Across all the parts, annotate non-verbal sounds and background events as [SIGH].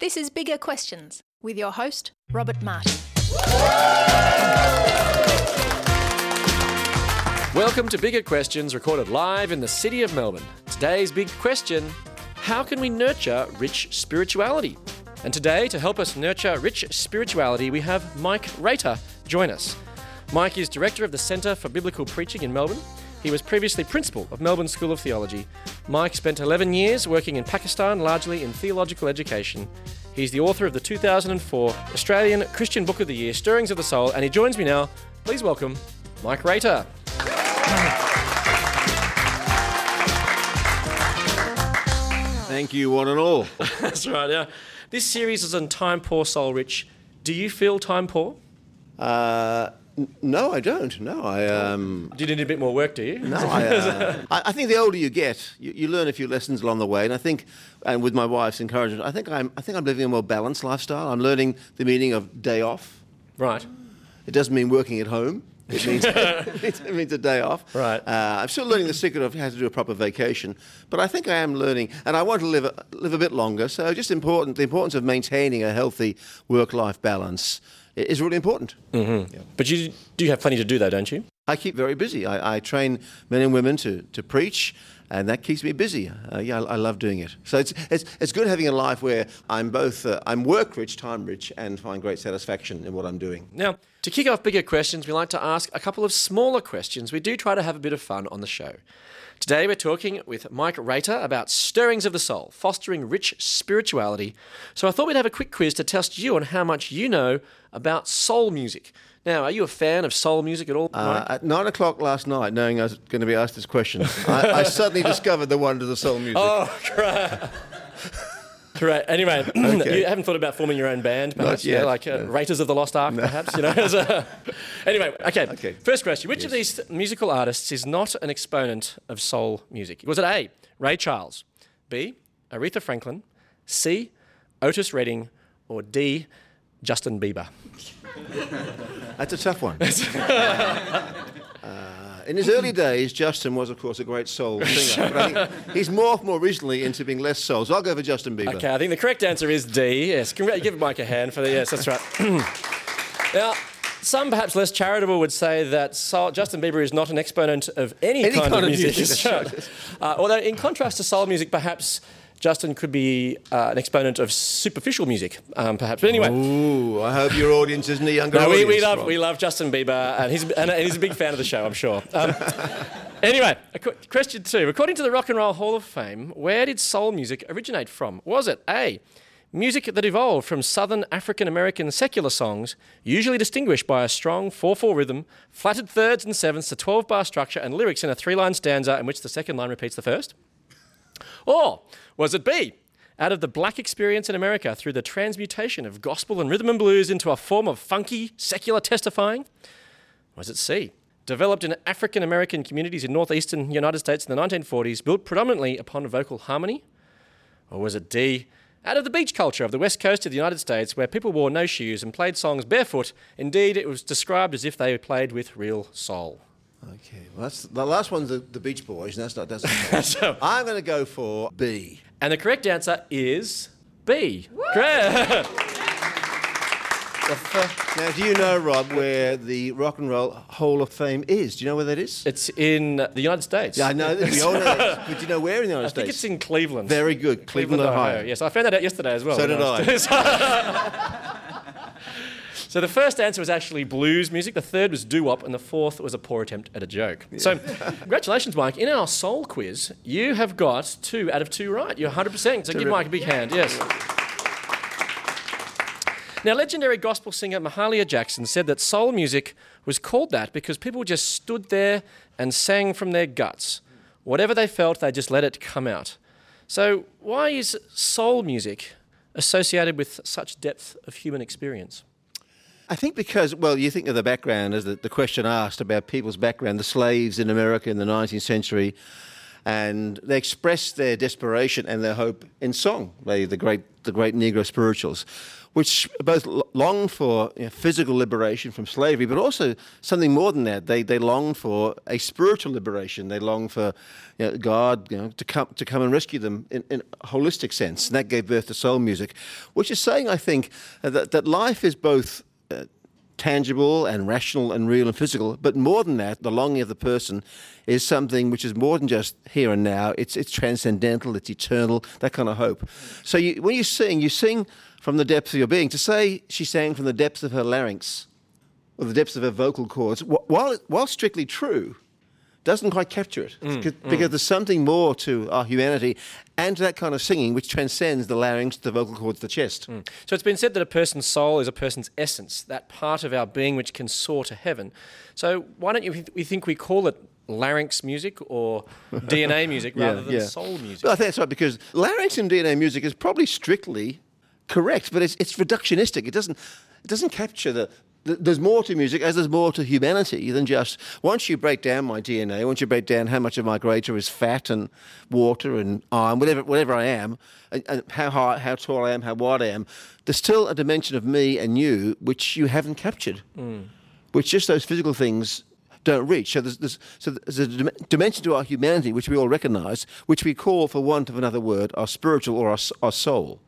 This is Bigger Questions with your host, Robert Martin. Welcome to Bigger Questions, recorded live in the city of Melbourne. Today's big question How can we nurture rich spirituality? And today, to help us nurture rich spirituality, we have Mike Raiter join us. Mike is director of the Centre for Biblical Preaching in Melbourne. He was previously principal of Melbourne School of Theology. Mike spent 11 years working in Pakistan, largely in theological education. He's the author of the 2004 Australian Christian Book of the Year, Stirrings of the Soul, and he joins me now. Please welcome Mike Raiter. Thank you, one and all. [LAUGHS] That's right, yeah. This series is on time poor, soul rich. Do you feel time poor? Uh, no, I don't. No, I. Um, Do you need a bit more work, do you? no, I, uh, [LAUGHS] I. Think the older you get, you, you learn a few lessons along the way, and I think, and with my wife's encouragement, I think I'm. I think I'm living a more balanced lifestyle. I'm learning the meaning of day off. Right. It doesn't mean working at home. It means, [LAUGHS] [LAUGHS] it means- it means a day off. Right. Uh, I'm still learning the secret of how to do a proper vacation, but I think I am learning, and I want to live a, live a bit longer. So, just important, the importance of maintaining a healthy work-life balance i- is really important. But you do have plenty to do, though, don't you? I keep very busy. I, I train men and women to, to preach, and that keeps me busy. Uh, yeah, I, I love doing it. So it's, it's, it's good having a life where I'm both uh, I'm work rich, time rich, and find great satisfaction in what I'm doing. Now, to kick off bigger questions, we like to ask a couple of smaller questions. We do try to have a bit of fun on the show. Today, we're talking with Mike Raiter about stirrings of the soul, fostering rich spirituality. So, I thought we'd have a quick quiz to test you on how much you know about soul music. Now, are you a fan of soul music at all? Uh, at nine o'clock last night, knowing I was going to be asked this question, [LAUGHS] I, I suddenly discovered the wonders of soul music. Oh, great. Great. Anyway, [CLEARS THROAT] you haven't thought about forming your own band, perhaps? Yeah, like uh, no. Raiders of the Lost Ark, perhaps. You know. a- [LAUGHS] anyway, okay. Okay. First question: Which of these musical artists is not an exponent of soul music? Was it A. Ray Charles, B. Aretha Franklin, C. Otis Redding, or D. Justin Bieber? [LAUGHS] That's a tough one. [LAUGHS] uh, in his early days, Justin was, of course, a great soul [LAUGHS] singer. but he's morphed more recently into being less soul. So I'll go for Justin Bieber. Okay, I think the correct answer is D. Yes, give Mike a hand for the yes. That's right. [CLEARS THROAT] now, some perhaps less charitable would say that soul, Justin Bieber is not an exponent of any, Any kind, kind of of music. music, uh, although, in contrast to soul music, perhaps Justin could be uh, an exponent of superficial music, um, perhaps. But anyway. Ooh, I hope your audience isn't a younger No, we, audience. we love Rob. we love Justin Bieber, and he's and he's a big fan of the show, I'm sure. Um, [LAUGHS] anyway, question two: According to the Rock and Roll Hall of Fame, where did soul music originate from? Was it A, music that evolved from Southern African American secular songs, usually distinguished by a strong four-four rhythm, flatted thirds and sevenths, a twelve-bar structure, and lyrics in a three-line stanza in which the second line repeats the first? Or was it B? Out of the black experience in America through the transmutation of gospel and rhythm and blues into a form of funky, secular testifying? Was it C? Developed in African American communities in northeastern United States in the 1940s, built predominantly upon vocal harmony? Or was it D? Out of the beach culture of the west coast of the United States, where people wore no shoes and played songs barefoot. Indeed, it was described as if they played with real soul. Okay, well, that's, the last one's the, the Beach Boys, and that's not, that's not [LAUGHS] So- I'm going to go for B. And the correct answer is B. Correct. [LAUGHS] Now, do you know, Rob, where the Rock and Roll Hall of Fame is? Do you know where that is? It's in the United States. Yeah, I know. that you all know that, [LAUGHS] but do you know where in the United I States? I think it's in Cleveland. Very good. Cleveland, Ohio. Yes, I found that out yesterday as well. So when did was- so the first answer was actually blues music, the third was doo-wop, and the fourth was a poor attempt at a joke. So congratulations, Mike. In our soul quiz, you have got two out of two right. You're 100%. So give Mike a big hand. Yes. Now, legendary gospel singer Mahalia Jackson said that soul music was called that because people just stood there and sang from their guts. Whatever they felt, they just let it come out. So, why is soul music associated with such depth of human experience? I think because, well, you think of the background as the, the question asked about people's background, the slaves in America in the 19th century. and they expressed their desperation and their hope in song. They, the great, the great Negro spirituals, which both l- longed for you know, physical liberation from slavery, but also something more than that. They, they longed for a spiritual liberation. They longed for you know, God you know, to come to come and rescue them in, in a holistic sense, and that gave birth to soul music, which is saying, I think, that, that life is both. Uh, tangible and rational and real and physical. But more than that, the longing of the person is something which is more than just here and now. It's it's transcendental. It's eternal. That kind of hope. So you, when you sing, you sing from the depths of your being. To say she sang from the depths of her larynx, or the depths of her vocal cords, while while strictly true, doesn't quite capture it mm, because mm. there's something more to our humanity and to that kind of singing which transcends the larynx, the vocal cords, the chest. Mm. So it's been said that a person's soul is a person's essence, that part of our being which can soar to heaven. So why don't you we think we call it larynx music or [LAUGHS] DNA music yeah, rather than yeah. soul music? Well, I think that's right because larynx and DNA music is probably strictly correct, but it's, it's reductionistic. It doesn't it doesn't capture the, there's more to music as there's more to humanity than just once you break down my DNA, once you break down how much of my greater is fat and water and iron, whatever whatever I am, and, and how high, how tall I am, how wide I am, there's still a dimension of me and you which you haven't captured, mm. which just those physical things don't reach. So there's, there's, so there's a dimension to our humanity which we all recognise, which we call, for want of another word, our spiritual or our, our soul.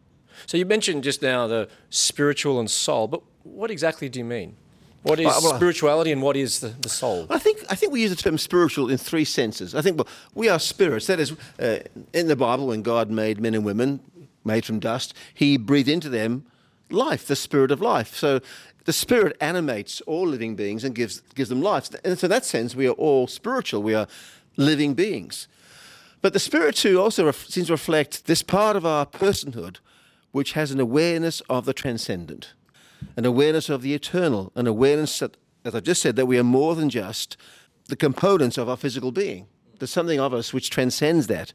So you mentioned just now the spiritual and soul, but what exactly do you mean? What is well, spirituality and what is the, the soul? I think I think we use the term spiritual in three senses. I think well, we are spirits. That is, uh, in the Bible, when God made men and women made from dust, He breathed into them life, the spirit of life. So the spirit animates all living beings and gives gives them life. And so in that sense, we are all spiritual. We are living beings. But the spirit too also ref- seems to reflect this part of our personhood, which has an awareness of the transcendent an awareness of the eternal, an awareness that, as I've just said, that we are more than just the components of our physical being. There's something of us which transcends that.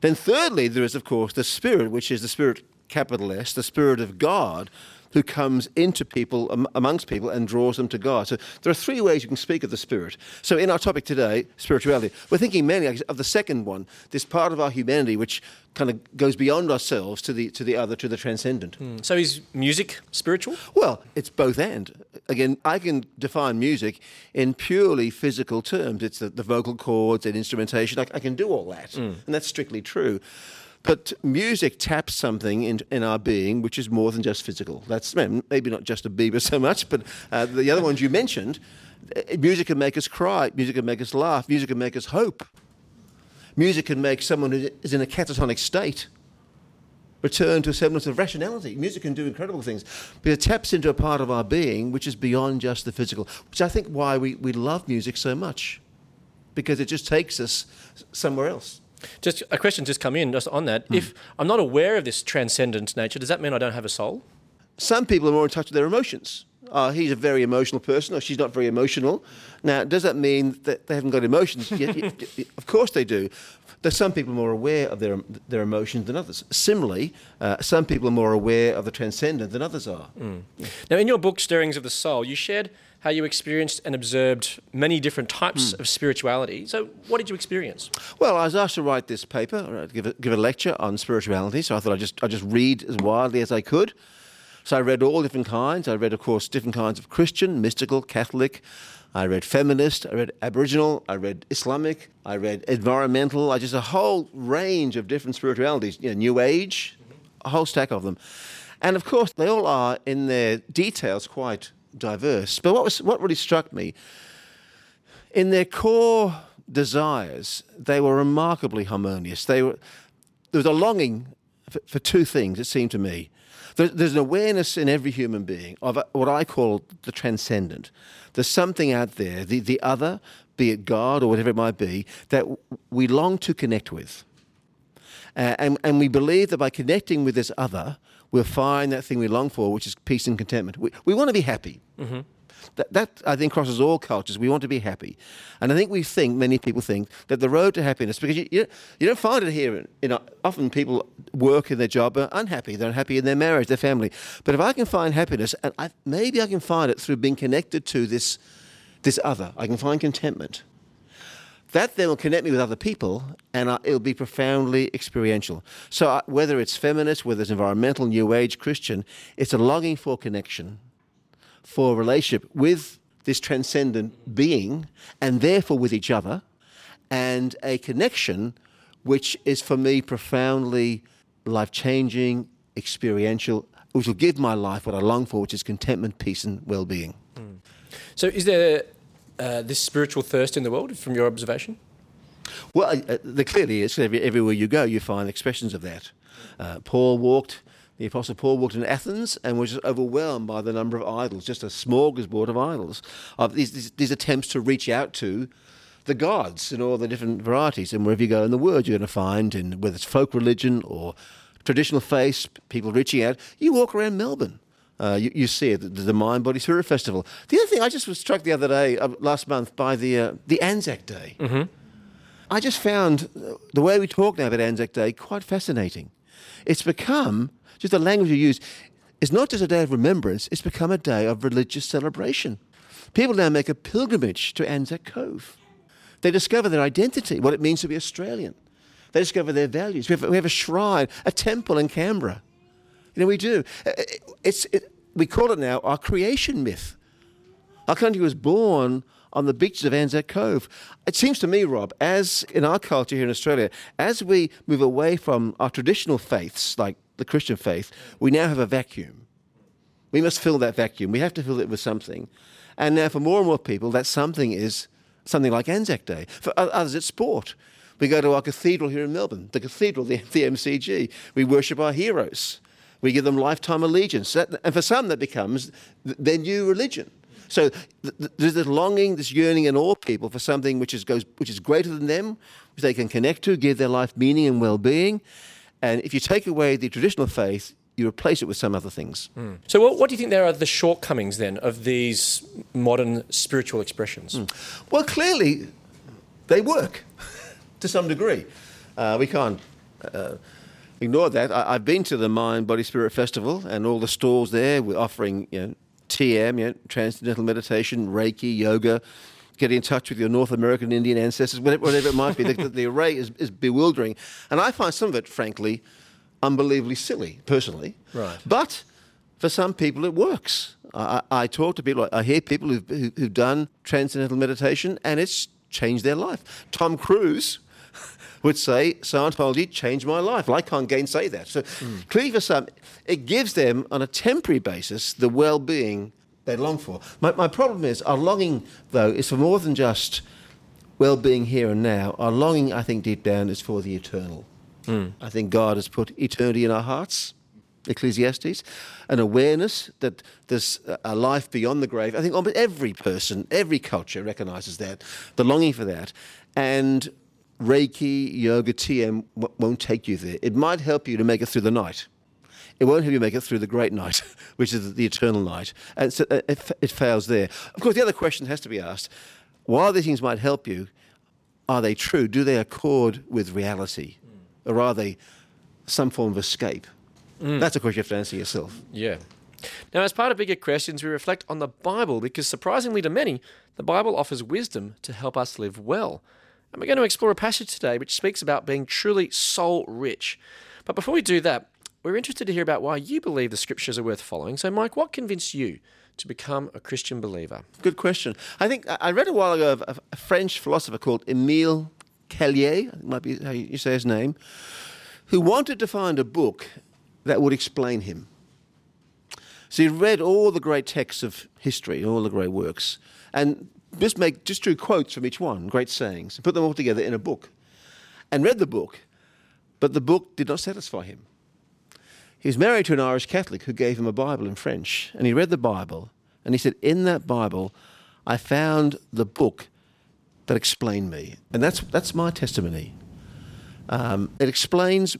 Then, thirdly, there is, of course, the Spirit, which is the Spirit, capital S, the Spirit of God, who comes into people, amongst people, and draws them to God. So there are three ways you can speak of the Spirit. So in our topic today, spirituality, we're thinking mainly of the second one, this part of our humanity which kind of goes beyond ourselves to the to the other, to the transcendent. Mm. So is music spiritual? Well, it's both and. Again, I can define music in purely physical terms. It's the, the vocal cords and instrumentation. I, I can do all that, mm. and that's strictly true. But music taps something in, in our being which is more than just physical. That's maybe not just a Bieber so much, but uh, the other ones you mentioned. Uh, music can make us cry. Music can make us laugh. Music can make us hope. Music can make someone who is in a catatonic state return to a semblance of rationality. Music can do incredible things, but it taps into a part of our being which is beyond just the physical, which I think why we, we love music so much, because it just takes us somewhere else. Just a question just come in just on that. Hmm. If I'm not aware of this transcendent nature, does that mean I don't have a soul? Some people are more in touch with their emotions. Uh, he's a very emotional person, or she's not very emotional. Now, does that mean that they haven't got emotions? [LAUGHS] of course they do. There's some people more aware of their their emotions than others. Similarly, uh, some people are more aware of the transcendent than others are. Mm. Now, in your book, Stirrings of the Soul, you shared how you experienced and observed many different types mm. of spirituality. So, what did you experience? Well, I was asked to write this paper, give a, give a lecture on spirituality. So I thought I'd just I'd just read as widely as I could. So I read all different kinds. I read, of course, different kinds of Christian, mystical, Catholic. I read feminist, I read Aboriginal, I read Islamic, I read environmental, I just a whole range of different spiritualities, you know, New Age, a whole stack of them. And of course, they all are in their details quite diverse. But what, was, what really struck me, in their core desires, they were remarkably harmonious. They were, there was a longing for, for two things, it seemed to me. There, there's an awareness in every human being of what I call the transcendent. There's something out there, the, the other, be it God or whatever it might be, that we long to connect with. Uh, and, and we believe that by connecting with this other, we'll find that thing we long for, which is peace and contentment. We, we want to be happy. Mm-hmm. That, that, I think, crosses all cultures. We want to be happy. And I think we think, many people think, that the road to happiness, because you, you, you don't find it here. You know, often people work in their job are unhappy. They're unhappy in their marriage, their family. But if I can find happiness, and I, maybe I can find it through being connected to this, this other, I can find contentment. That then will connect me with other people, and I, it'll be profoundly experiential. So, I, whether it's feminist, whether it's environmental, New Age, Christian, it's a longing for connection, for relationship with this transcendent being, and therefore with each other, and a connection which is for me profoundly life changing, experiential, which will give my life what I long for, which is contentment, peace, and well being. Hmm. So, is there uh, this spiritual thirst in the world from your observation? Well, uh, clearly. Every, everywhere you go, you find expressions of that. Uh, Paul walked, the Apostle Paul walked in Athens and was overwhelmed by the number of idols, just a smorgasbord of idols, of these, these, these attempts to reach out to the gods in all the different varieties. And wherever you go in the world, you're going to find, in, whether it's folk religion or traditional faith, people reaching out. You walk around Melbourne. Uh, you, you, see it, the, the Mind Body Spirit Festival. The other thing, I just was struck the other day, uh, last month, by the uh, the Anzac Day. Mm-hmm. I just found the way we talk now about Anzac Day quite fascinating. It's become just the language you use. It's not just a day of remembrance; it's become a day of religious celebration. People now make a pilgrimage to Anzac Cove. They discover their identity, what it means to be Australian. They discover their values. We have, we have a shrine, a temple in Canberra. You know, we do. Uh, it's, it, we call it now our creation myth. Our country was born on the beaches of Anzac Cove. It seems to me, Rob, as in our culture here in Australia, as we move away from our traditional faiths, like the Christian faith, we now have a vacuum. We must fill that vacuum. We have to fill it with something. And now, for more and more people, that something is something like Anzac Day. For others, it's sport. We go to our cathedral here in Melbourne, the cathedral, the, the MCG. We worship our heroes. We give them lifetime allegiance. That, and for some, that becomes their new religion. So there's this longing, this yearning in all people for something which is, goes, which is greater than them, which they can connect to, give their life meaning and well being. And if you take away the traditional faith, you replace it with some other things. Mm. So, what, what, do you think there are the shortcomings then of these modern spiritual expressions? Mm. Well, clearly, they work [LAUGHS] to some degree. Uh, we can't. Uh, ignore that. I, have been to the Mind Body Spirit Festival and all the stalls there. We're offering you know, TM, you know, Transcendental Meditation, Reiki, Yoga, getting in touch with your North American Indian ancestors, whatever it might be. the, the, array is, is bewildering. And I find some of it, frankly, unbelievably silly, personally. Right. But for some people, it works. I, I talk to people, I hear people who've, who've done transcendental meditation, and it's changed their life. Tom Cruise would say, Scientology changed my life. Well, I can't gainsay that. So mm. clearly for some, it gives them, on a temporary basis, the well-being they long for. My, my problem is, our longing, though, is for more than just well-being here and now. Our longing, I think, deep down, is for the eternal. Mm. I think God has put eternity in our hearts. Ecclesiastes, an awareness that there's a life beyond the grave. I think almost every person, every culture recognizes that, the longing for that. And Reiki, yoga, TM won't take you there. It might help you to make it through the night. It won't help you make it through the great night, [LAUGHS] which is the eternal night. And so uh, it, it fails there. Of course, the other question has to be asked while these things might help you, are they true? Do they accord with reality? Mm. Or are they some form of escape? Mm. That's a question you have to answer yourself. Yeah. Now, as part of bigger questions, we reflect on the Bible because, surprisingly to many, the Bible offers wisdom to help us live well. And we're going to explore a passage today which speaks about being truly soul rich. But before we do that, we're interested to hear about why you believe the scriptures are worth following. So, Mike, what convinced you to become a Christian believer? Good question. I think I read a while ago of a French philosopher called Emile Cailliet, might be how you say his name, who wanted to find a book that would explain him. So he read all the great texts of history, all the great works, and just make just drew quotes from each one, great sayings, and put them all together in a book, and read the book, but the book did not satisfy him. He was married to an Irish Catholic who gave him a Bible in French, and he read the Bible, and he said, "In that Bible, I found the book that explained me," and that's that's my testimony. Um, it explains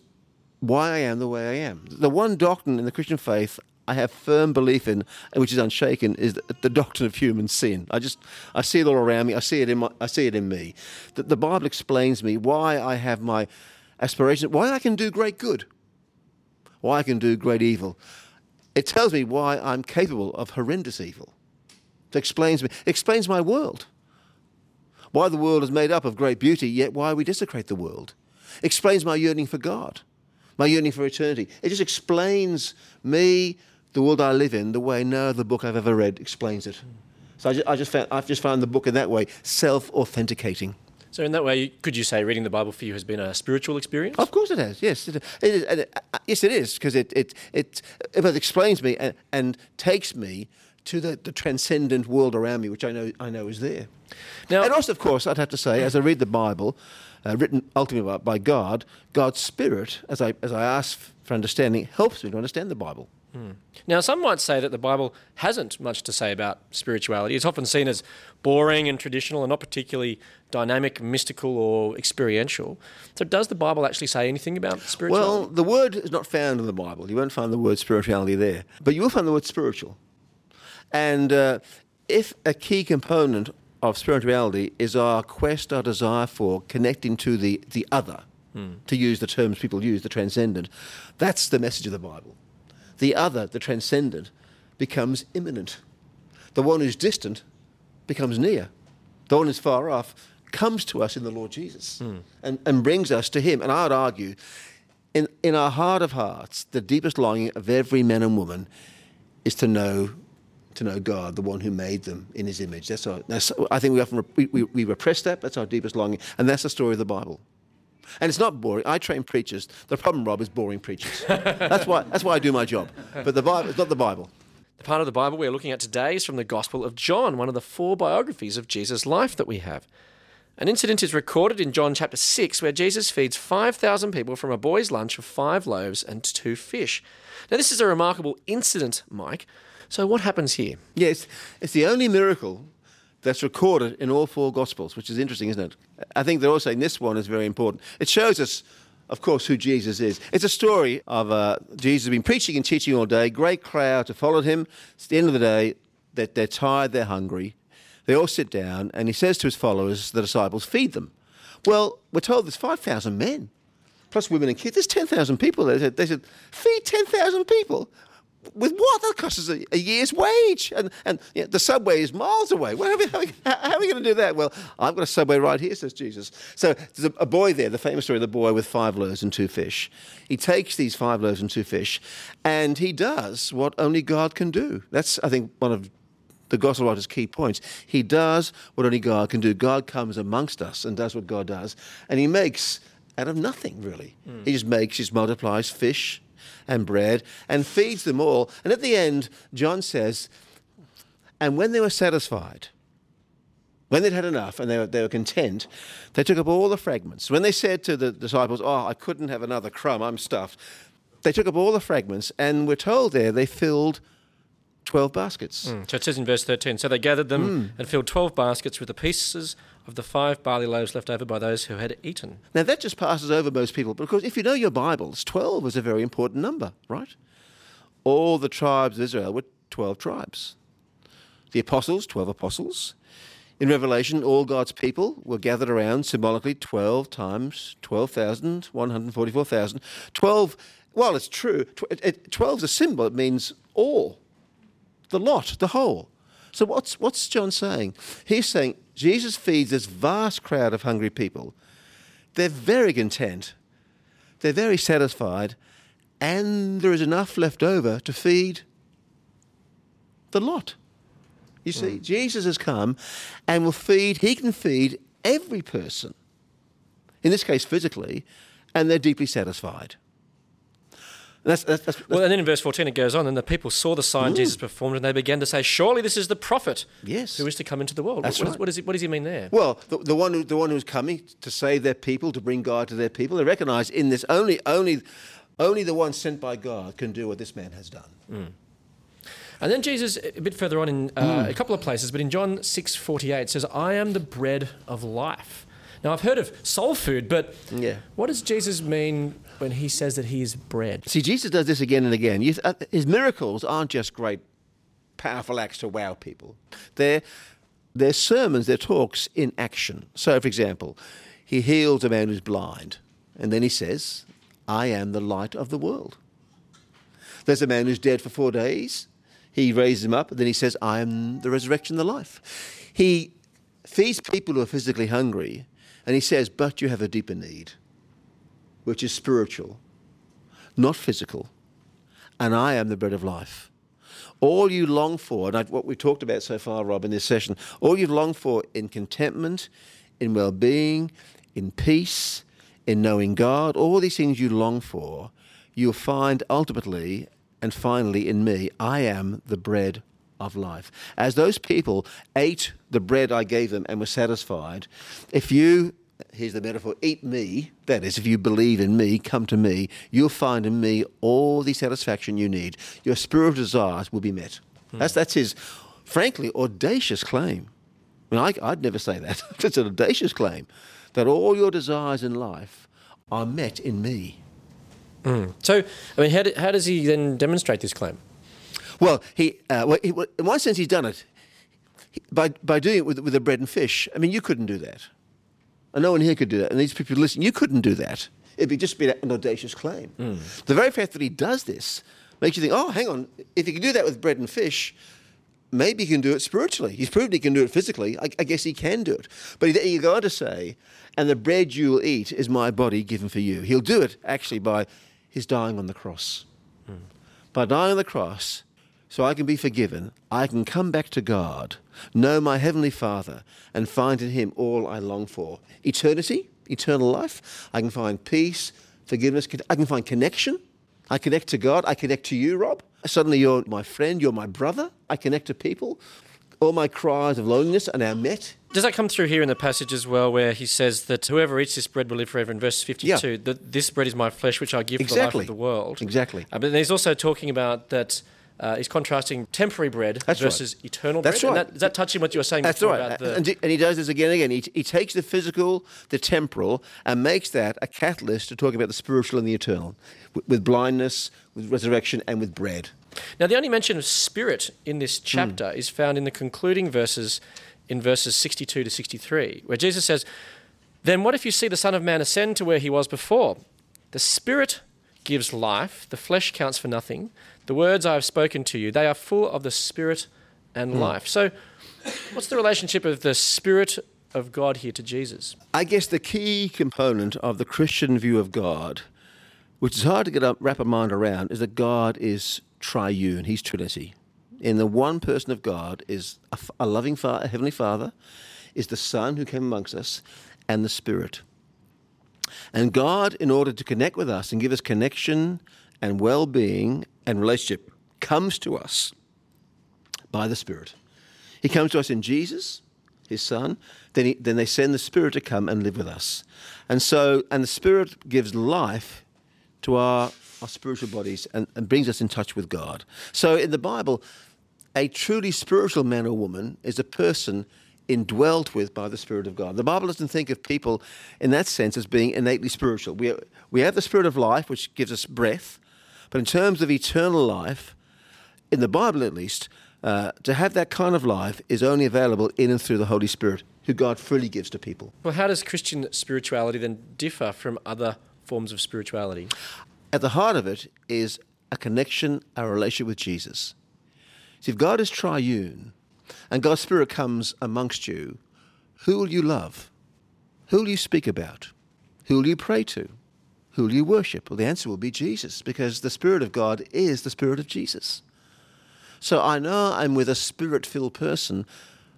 why I am the way I am. The one doctrine in the Christian faith I have firm belief in, which is unshaken, is the doctrine of human sin. I just I see it all around me. I see it in my, I see it in me. That the Bible explains me why I have my aspirations, why I can do great good, why I can do great evil. It tells me why I'm capable of horrendous evil. It explains me. It explains my world. why the world is made up of great beauty, yet why we desecrate the world. It Explains my yearning for God, my yearning for eternity. It just explains me, the world I live in, the way no other book I've ever read explains it. So I just, I just found, I've just found the book in that way self authenticating. So in that way, could you say reading the Bible for you has been a spiritual experience? Of course it has. Yes, it, it is. It, uh, yes, it is because it it it, it both explains me and, and takes me to the, the transcendent world around me, which I know I know is there. Now- and also, of course, I'd have to say, as I read the Bible, uh, written ultimately by, by God, God's Spirit, as I as I ask for understanding, helps me to understand the Bible. Now, some might say that the Bible hasn't much to say about spirituality. It's often seen as boring and traditional and not particularly dynamic, mystical, or experiential. So, does the Bible actually say anything about spirituality? Well, the word is not found in the Bible. You won't find the word spirituality there, but you will find the word spiritual. And uh, if a key component of spirituality is our quest, our desire for connecting to the, the other, to use the terms people use, the transcendent, that's the message of the Bible. The other, the transcendent, becomes immanent. The one who's distant becomes near. The one who's far off comes to us in the Lord Jesus hmm. and, and brings us to Him. And I would argue, in, in our heart of hearts, the deepest longing of every man and woman is to know to know God, the one who made them in His image. That's, our, that's I think we often we, we, we repress that. That's our deepest longing, and that's the story of the Bible. And it's not boring. I train preachers. The problem, Rob, is boring preachers. that's why that's why I do my job. But the Bible, it's not the Bible. The part of the Bible we're looking at today is from the Gospel of John, one of the four biographies of Jesus' life that we have. An incident is recorded in John chapter 6 where Jesus feeds 5,000 people from a boy's lunch of five loaves and two fish. Now, this is a remarkable incident, Mike. So, what happens here? Yes, it's the only miracle that's recorded in all four Gospels, which is interesting, isn't it? I think they're all saying this one is very important. It shows us, of course, who Jesus is. It's a story of uh, Jesus has been preaching and teaching all day, great crowd have followed him. It's the end of the day, that they're tired, they're hungry. They all sit down, and he says to his followers, the disciples, feed them. Well, we're told there's 5,000 men, plus women and kids. There's 10,000 people. Said, they said feed 10,000 people. With what? That costs us a, a year's wage. And, and you know, the subway is miles away. How, are we, how, how are we going to do that? Well, I've got a subway right here, says Jesus. So there's a, a boy there, the famous story of the boy with five loaves and two fish. He takes these five loaves and two fish, and he does what only God can do. That's, I think, one of the gospel writer's key points. He does what only God can do. God comes amongst us and does what God does, and He makes out of nothing really. Hmm. He just makes, he just multiplies fish and bread and feeds them all. And at the end, John says, and when they were satisfied, when they'd had enough and they were, they were content, they took up all the fragments. When they said to the disciples, Oh, I couldn't have another crumb, I'm stuffed, they took up all the fragments, and we're told there they filled 12 baskets. Mm, so it says in verse 13 So they gathered them mm. and filled 12 baskets with the pieces of the five barley loaves left over by those who had eaten. Now, that just passes over most people because if you know your Bibles, 12 is a very important number, right? All the tribes of Israel were 12 tribes. The apostles, 12 apostles. In Revelation, all God's people were gathered around symbolically 12 times 12,000, 144,000. 12, well, it's true. Tw- it- it- 12 is a symbol, it means all, the lot, the whole. So, what's, what's John saying? He's saying Jesus feeds this vast crowd of hungry people they're very content, they're very satisfied, and there is enough left over to feed the lot. You see, hmm. Jesus has come and will feed, he can feed every person, in this case physically, and they're deeply satisfied. And that's, that's, that's, Well, and then in verse 14 it goes on, and the people saw the sign Jesus performed, and they began to say, Surely this is the prophet Yes. who is to come into the world. That's what, right. what, is, what does he mean there? Well, the, the one who, the one who's coming to save their people, to bring God to their people, they recognise in this only only only the one sent by God can do what this man has done. And then Jesus, a bit further on in uh, a couple of places, but in John 6:48 says, "I am the bread of life." Now I've heard of soul food, but Yeah. what does Jesus mean when he says that he is bread? See, Jesus does this again and again. Uh, his miracles aren't just great, powerful acts to wow people. They're, they're sermons, they're talks in action. So, for example, he heals a man who's blind, and then he says, I am the light of the world. There's a man who's dead for four days. He raises him up, and then he says, I am the resurrection and the life. He feeds people who are physically hungry, and he says, But you have a deeper need, which is spiritual, not physical. And I am the bread of life. All you long for, and what we've talked about so far, Rob, in this session, all you've longed for in contentment, in well being, in peace, in knowing God, all these things you long for, you'll find ultimately and finally in me, I am the bread of life. As those people ate the bread I gave them and were satisfied, if you, here's the metaphor, eat me, that is, if you believe in me, come to me, you'll find in me all the satisfaction you need. Your spiritual desires will be met. Hmm. That's, that's his, frankly, audacious claim. I mean, I, I'd never say that. [LAUGHS] it's an audacious claim that all your desires in life are met in me. Mm. So, I mean, how, do, how does he then demonstrate this claim? Well, he, uh, well, he, in one sense, he's done it by, by doing it with, with the bread and fish. I mean, you couldn't do that. And no one here could do that. And these people listen, you couldn't do that. It'd be just be an audacious claim. Mm. The very fact that he does this makes you think, oh, hang on, if he can do that with bread and fish, maybe he can do it spiritually. He's proven he can do it physically. I, I guess he can do it. But he, he on to say, and the bread you will eat is my body given for you. He'll do it actually by his dying on the cross. Mm. By dying on the cross, so I can be forgiven, I can come back to God, know my Heavenly Father, and find in Him all I long for eternity, eternal life. I can find peace, forgiveness, I can find connection. I connect to God, I connect to you, Rob. Suddenly you're my friend, you're my brother. I connect to people. All my cries of loneliness are now met does that come through here in the passage as well, where he says that whoever eats this bread will live forever? In verse fifty-two, yeah. that this bread is my flesh, which I give exactly. for the life of the world. Exactly. Uh, but he's also talking about that. Uh, he's contrasting temporary bread That's versus right. eternal That's bread. Right. That, is that touching what you were saying That's before right. about the... And, and he does this again and again. He, he takes the physical, the temporal, and makes that a catalyst to talk about the spiritual and the eternal, with, with blindness, with resurrection, and with bread. Now, the only mention of spirit in this chapter mm. is found in the concluding verses in verses 62 to 63, where Jesus says, Then what if you see the Son of Man ascend to where he was before? The Spirit gives life, the flesh counts for nothing. The words I have spoken to you, they are full of the Spirit and mm. life. So, what's the relationship of the Spirit of God here to Jesus? I guess the key component of the Christian view of God, which is hard to get up, wrap a mind around, is that God is triune, He's Trinity in the one person of God is a, a loving Father, a Heavenly Father, is the Son who came amongst us, and the Spirit. And God, in order to connect with us and give us connection and well being and relationship, comes to us by the Spirit. He comes to us in Jesus, His Son. Then, he, then they send the Spirit to come and live with us. And so, and the Spirit gives life to our, our spiritual bodies and, and brings us in touch with God. So in the Bible, a truly spiritual man or woman is a person indwelt with by the Spirit of God. The Bible doesn't think of people in that sense as being innately spiritual. We, we have the Spirit of life, which gives us breath, but in terms of eternal life, in the Bible at least, uh, to have that kind of life is only available in and through the Holy Spirit, who God freely gives to people. Well, how does Christian spirituality then differ from other forms of spirituality? At the heart of it is a connection, a relationship with Jesus. See, if God is triune and God's Spirit comes amongst you, who will you love? Who will you speak about? Who will you pray to? Who will you worship? Well, the answer will be Jesus, because the Spirit of God is the Spirit of Jesus. So I know I'm with a spirit filled person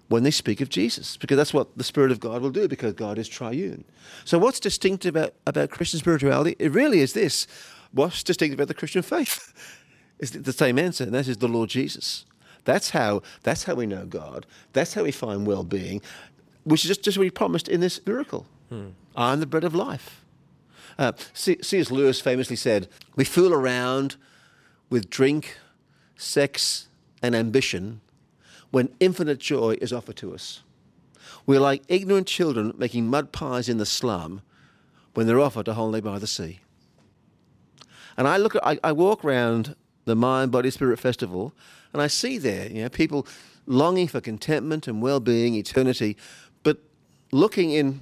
when they speak of Jesus, because that's what the Spirit of God will do, because God is triune. So, what's distinctive about, about Christian spirituality? It really is this what's distinctive about the Christian faith? [LAUGHS] is the same answer, and that is the Lord Jesus. That's how, that's how we know God. That's how we find well being, which is just, just what he promised in this miracle. Hmm. I am the bread of life. Uh, C.S. Lewis famously said, We fool around with drink, sex, and ambition when infinite joy is offered to us. We're like ignorant children making mud pies in the slum when they're offered a holiday by the sea. And I look at, I, I walk around the Mind, Body, Spirit Festival, and I see there, you know, people longing for contentment and well-being, eternity, but looking in,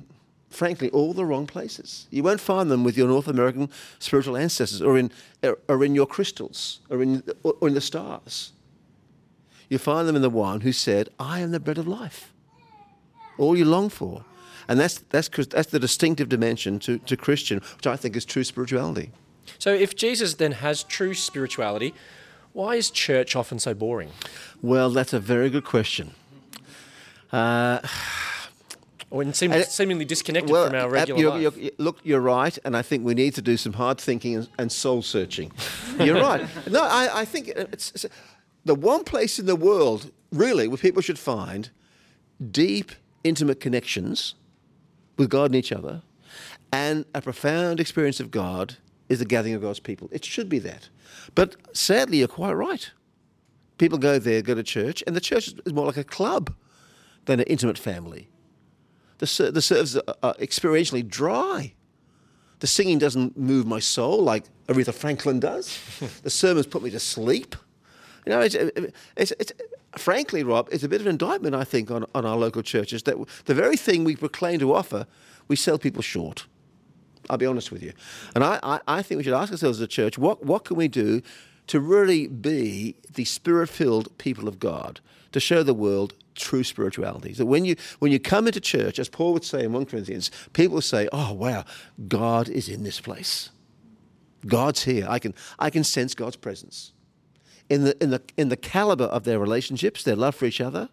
frankly, all the wrong places. You won't find them with your North American spiritual ancestors, or in, or in your crystals, or in, or in the stars. You find them in the one who said, "I am the bread of life." all you long for. And that's, that's, that's the distinctive dimension to, to Christian, which I think is true spirituality. So, if Jesus then has true spirituality, why is church often so boring? Well, that's a very good question. Uh, Or in seem, And- seemingly disconnected well, from our uh, regular you're, life? you're- you- look, you're right, and I think we need to do some hard thinking and, and soul searching. you're right. [LAUGHS] No, I, I think it's, it's the one place in the world, really, where people should find deep, intimate connections with God and each other, and a profound experience of God is the gathering of God's people. It should be that. But sadly, you're quite right. People go there, go to church, and the church is more like a club than an intimate family. The, the services are, are experientially dry. The singing doesn't move my soul like Aretha Franklin does. [LAUGHS] the sermons put me to sleep. You know, it's, it's, it's, frankly, Rob, it's a bit of an indictment, I think, on, on our local churches that the very thing we proclaim to offer, we sell people short. I'll be honest with you. And I, I, I think we should ask ourselves as a church, what, what can we do to really be the spirit filled people of God, to show the world true spirituality? So when you, when you come into church, as Paul would say in 1 Corinthians, people say, oh, wow, God is in this place. God's here. I can, I can sense God's presence. In the, in, the, in the caliber of their relationships, their love for each other,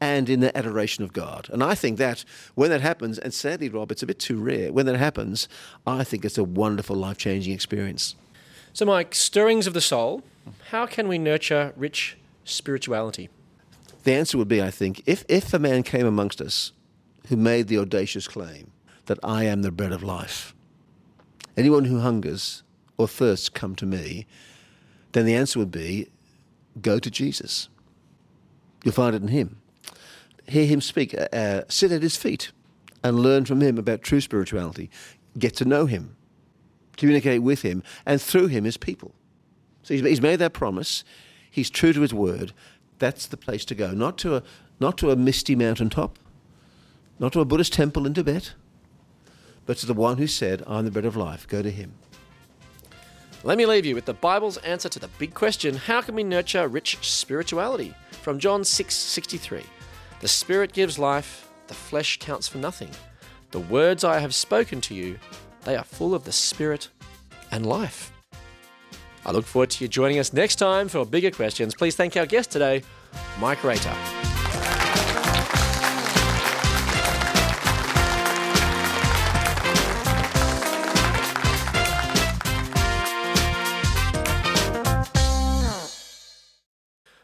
and in the adoration of God. And I think that when that happens, and sadly, Rob, it's a bit too rare, when that happens, I think it's a wonderful, life changing experience. So, Mike, stirrings of the soul, how can we nurture rich spirituality? The answer would be, I think, if, if a man came amongst us who made the audacious claim that I am the bread of life, anyone who hungers or thirsts, come to me, then the answer would be, go to Jesus. You'll find it in him. Hear him speak, uh, uh, sit at his feet and learn from him about true spirituality. Get to know him, communicate with him, and through him his people. So he's, he's made that promise. He's true to his word. That's the place to go. Not to a, not to a misty mountaintop, not to a Buddhist temple in Tibet, but to the one who said, I'm the bread of life. Go to him. Let me leave you with the Bible's answer to the big question how can we nurture rich spirituality? From John 6:63. The spirit gives life, the flesh counts for nothing. The words I have spoken to you, they are full of the spirit and life. I look forward to you joining us next time for bigger questions. Please thank our guest today, Mike Raiter.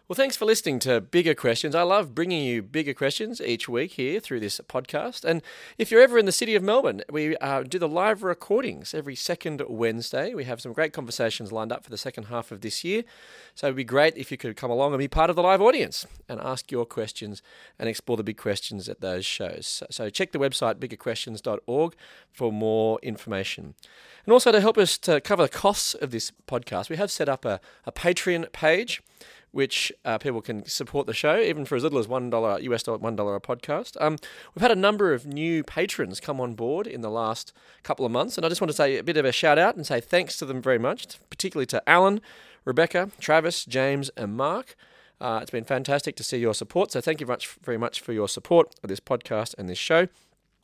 Well, thanks for listening to Bigger Questions. I love bringing you bigger questions each week here through this podcast. And if you're ever in the city of Melbourne, we uh, do the live recordings every second Wednesday. We have some great conversations lined up for the second half of this year. So it'd be great if you could come along and be part of the live audience and ask your questions and explore the big questions at those shows. So, check the website biggerquestions.org for more information. And also to help us to cover the costs of this podcast, we have set up a, a Patreon page which uh, people can support the show, even for as little as one dollar US dollar, one dollar a podcast. Um, we've had a number of new patrons come on board in the last couple of months, and I just want to say a bit of a shout out and say thanks to them very much, particularly to Alan, Rebecca, Travis, James, and Mark. Uh, it's been fantastic to see your support. So thank you much, very much for your support of this podcast and this show.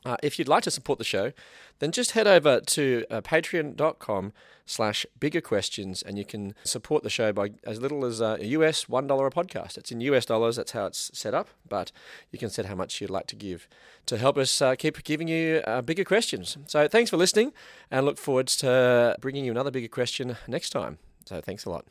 Uh, if you'd like to support the show, then just head over to uh, patreon.com slash bigger questions and you can support the show by as little as uh, a US $1 a podcast. It's in US dollars, that's how it's set up, but you can set how much you'd like to give to help us uh, keep giving you uh, bigger questions. So thanks for listening and look forward to bringing you another bigger question next time. So thanks a lot.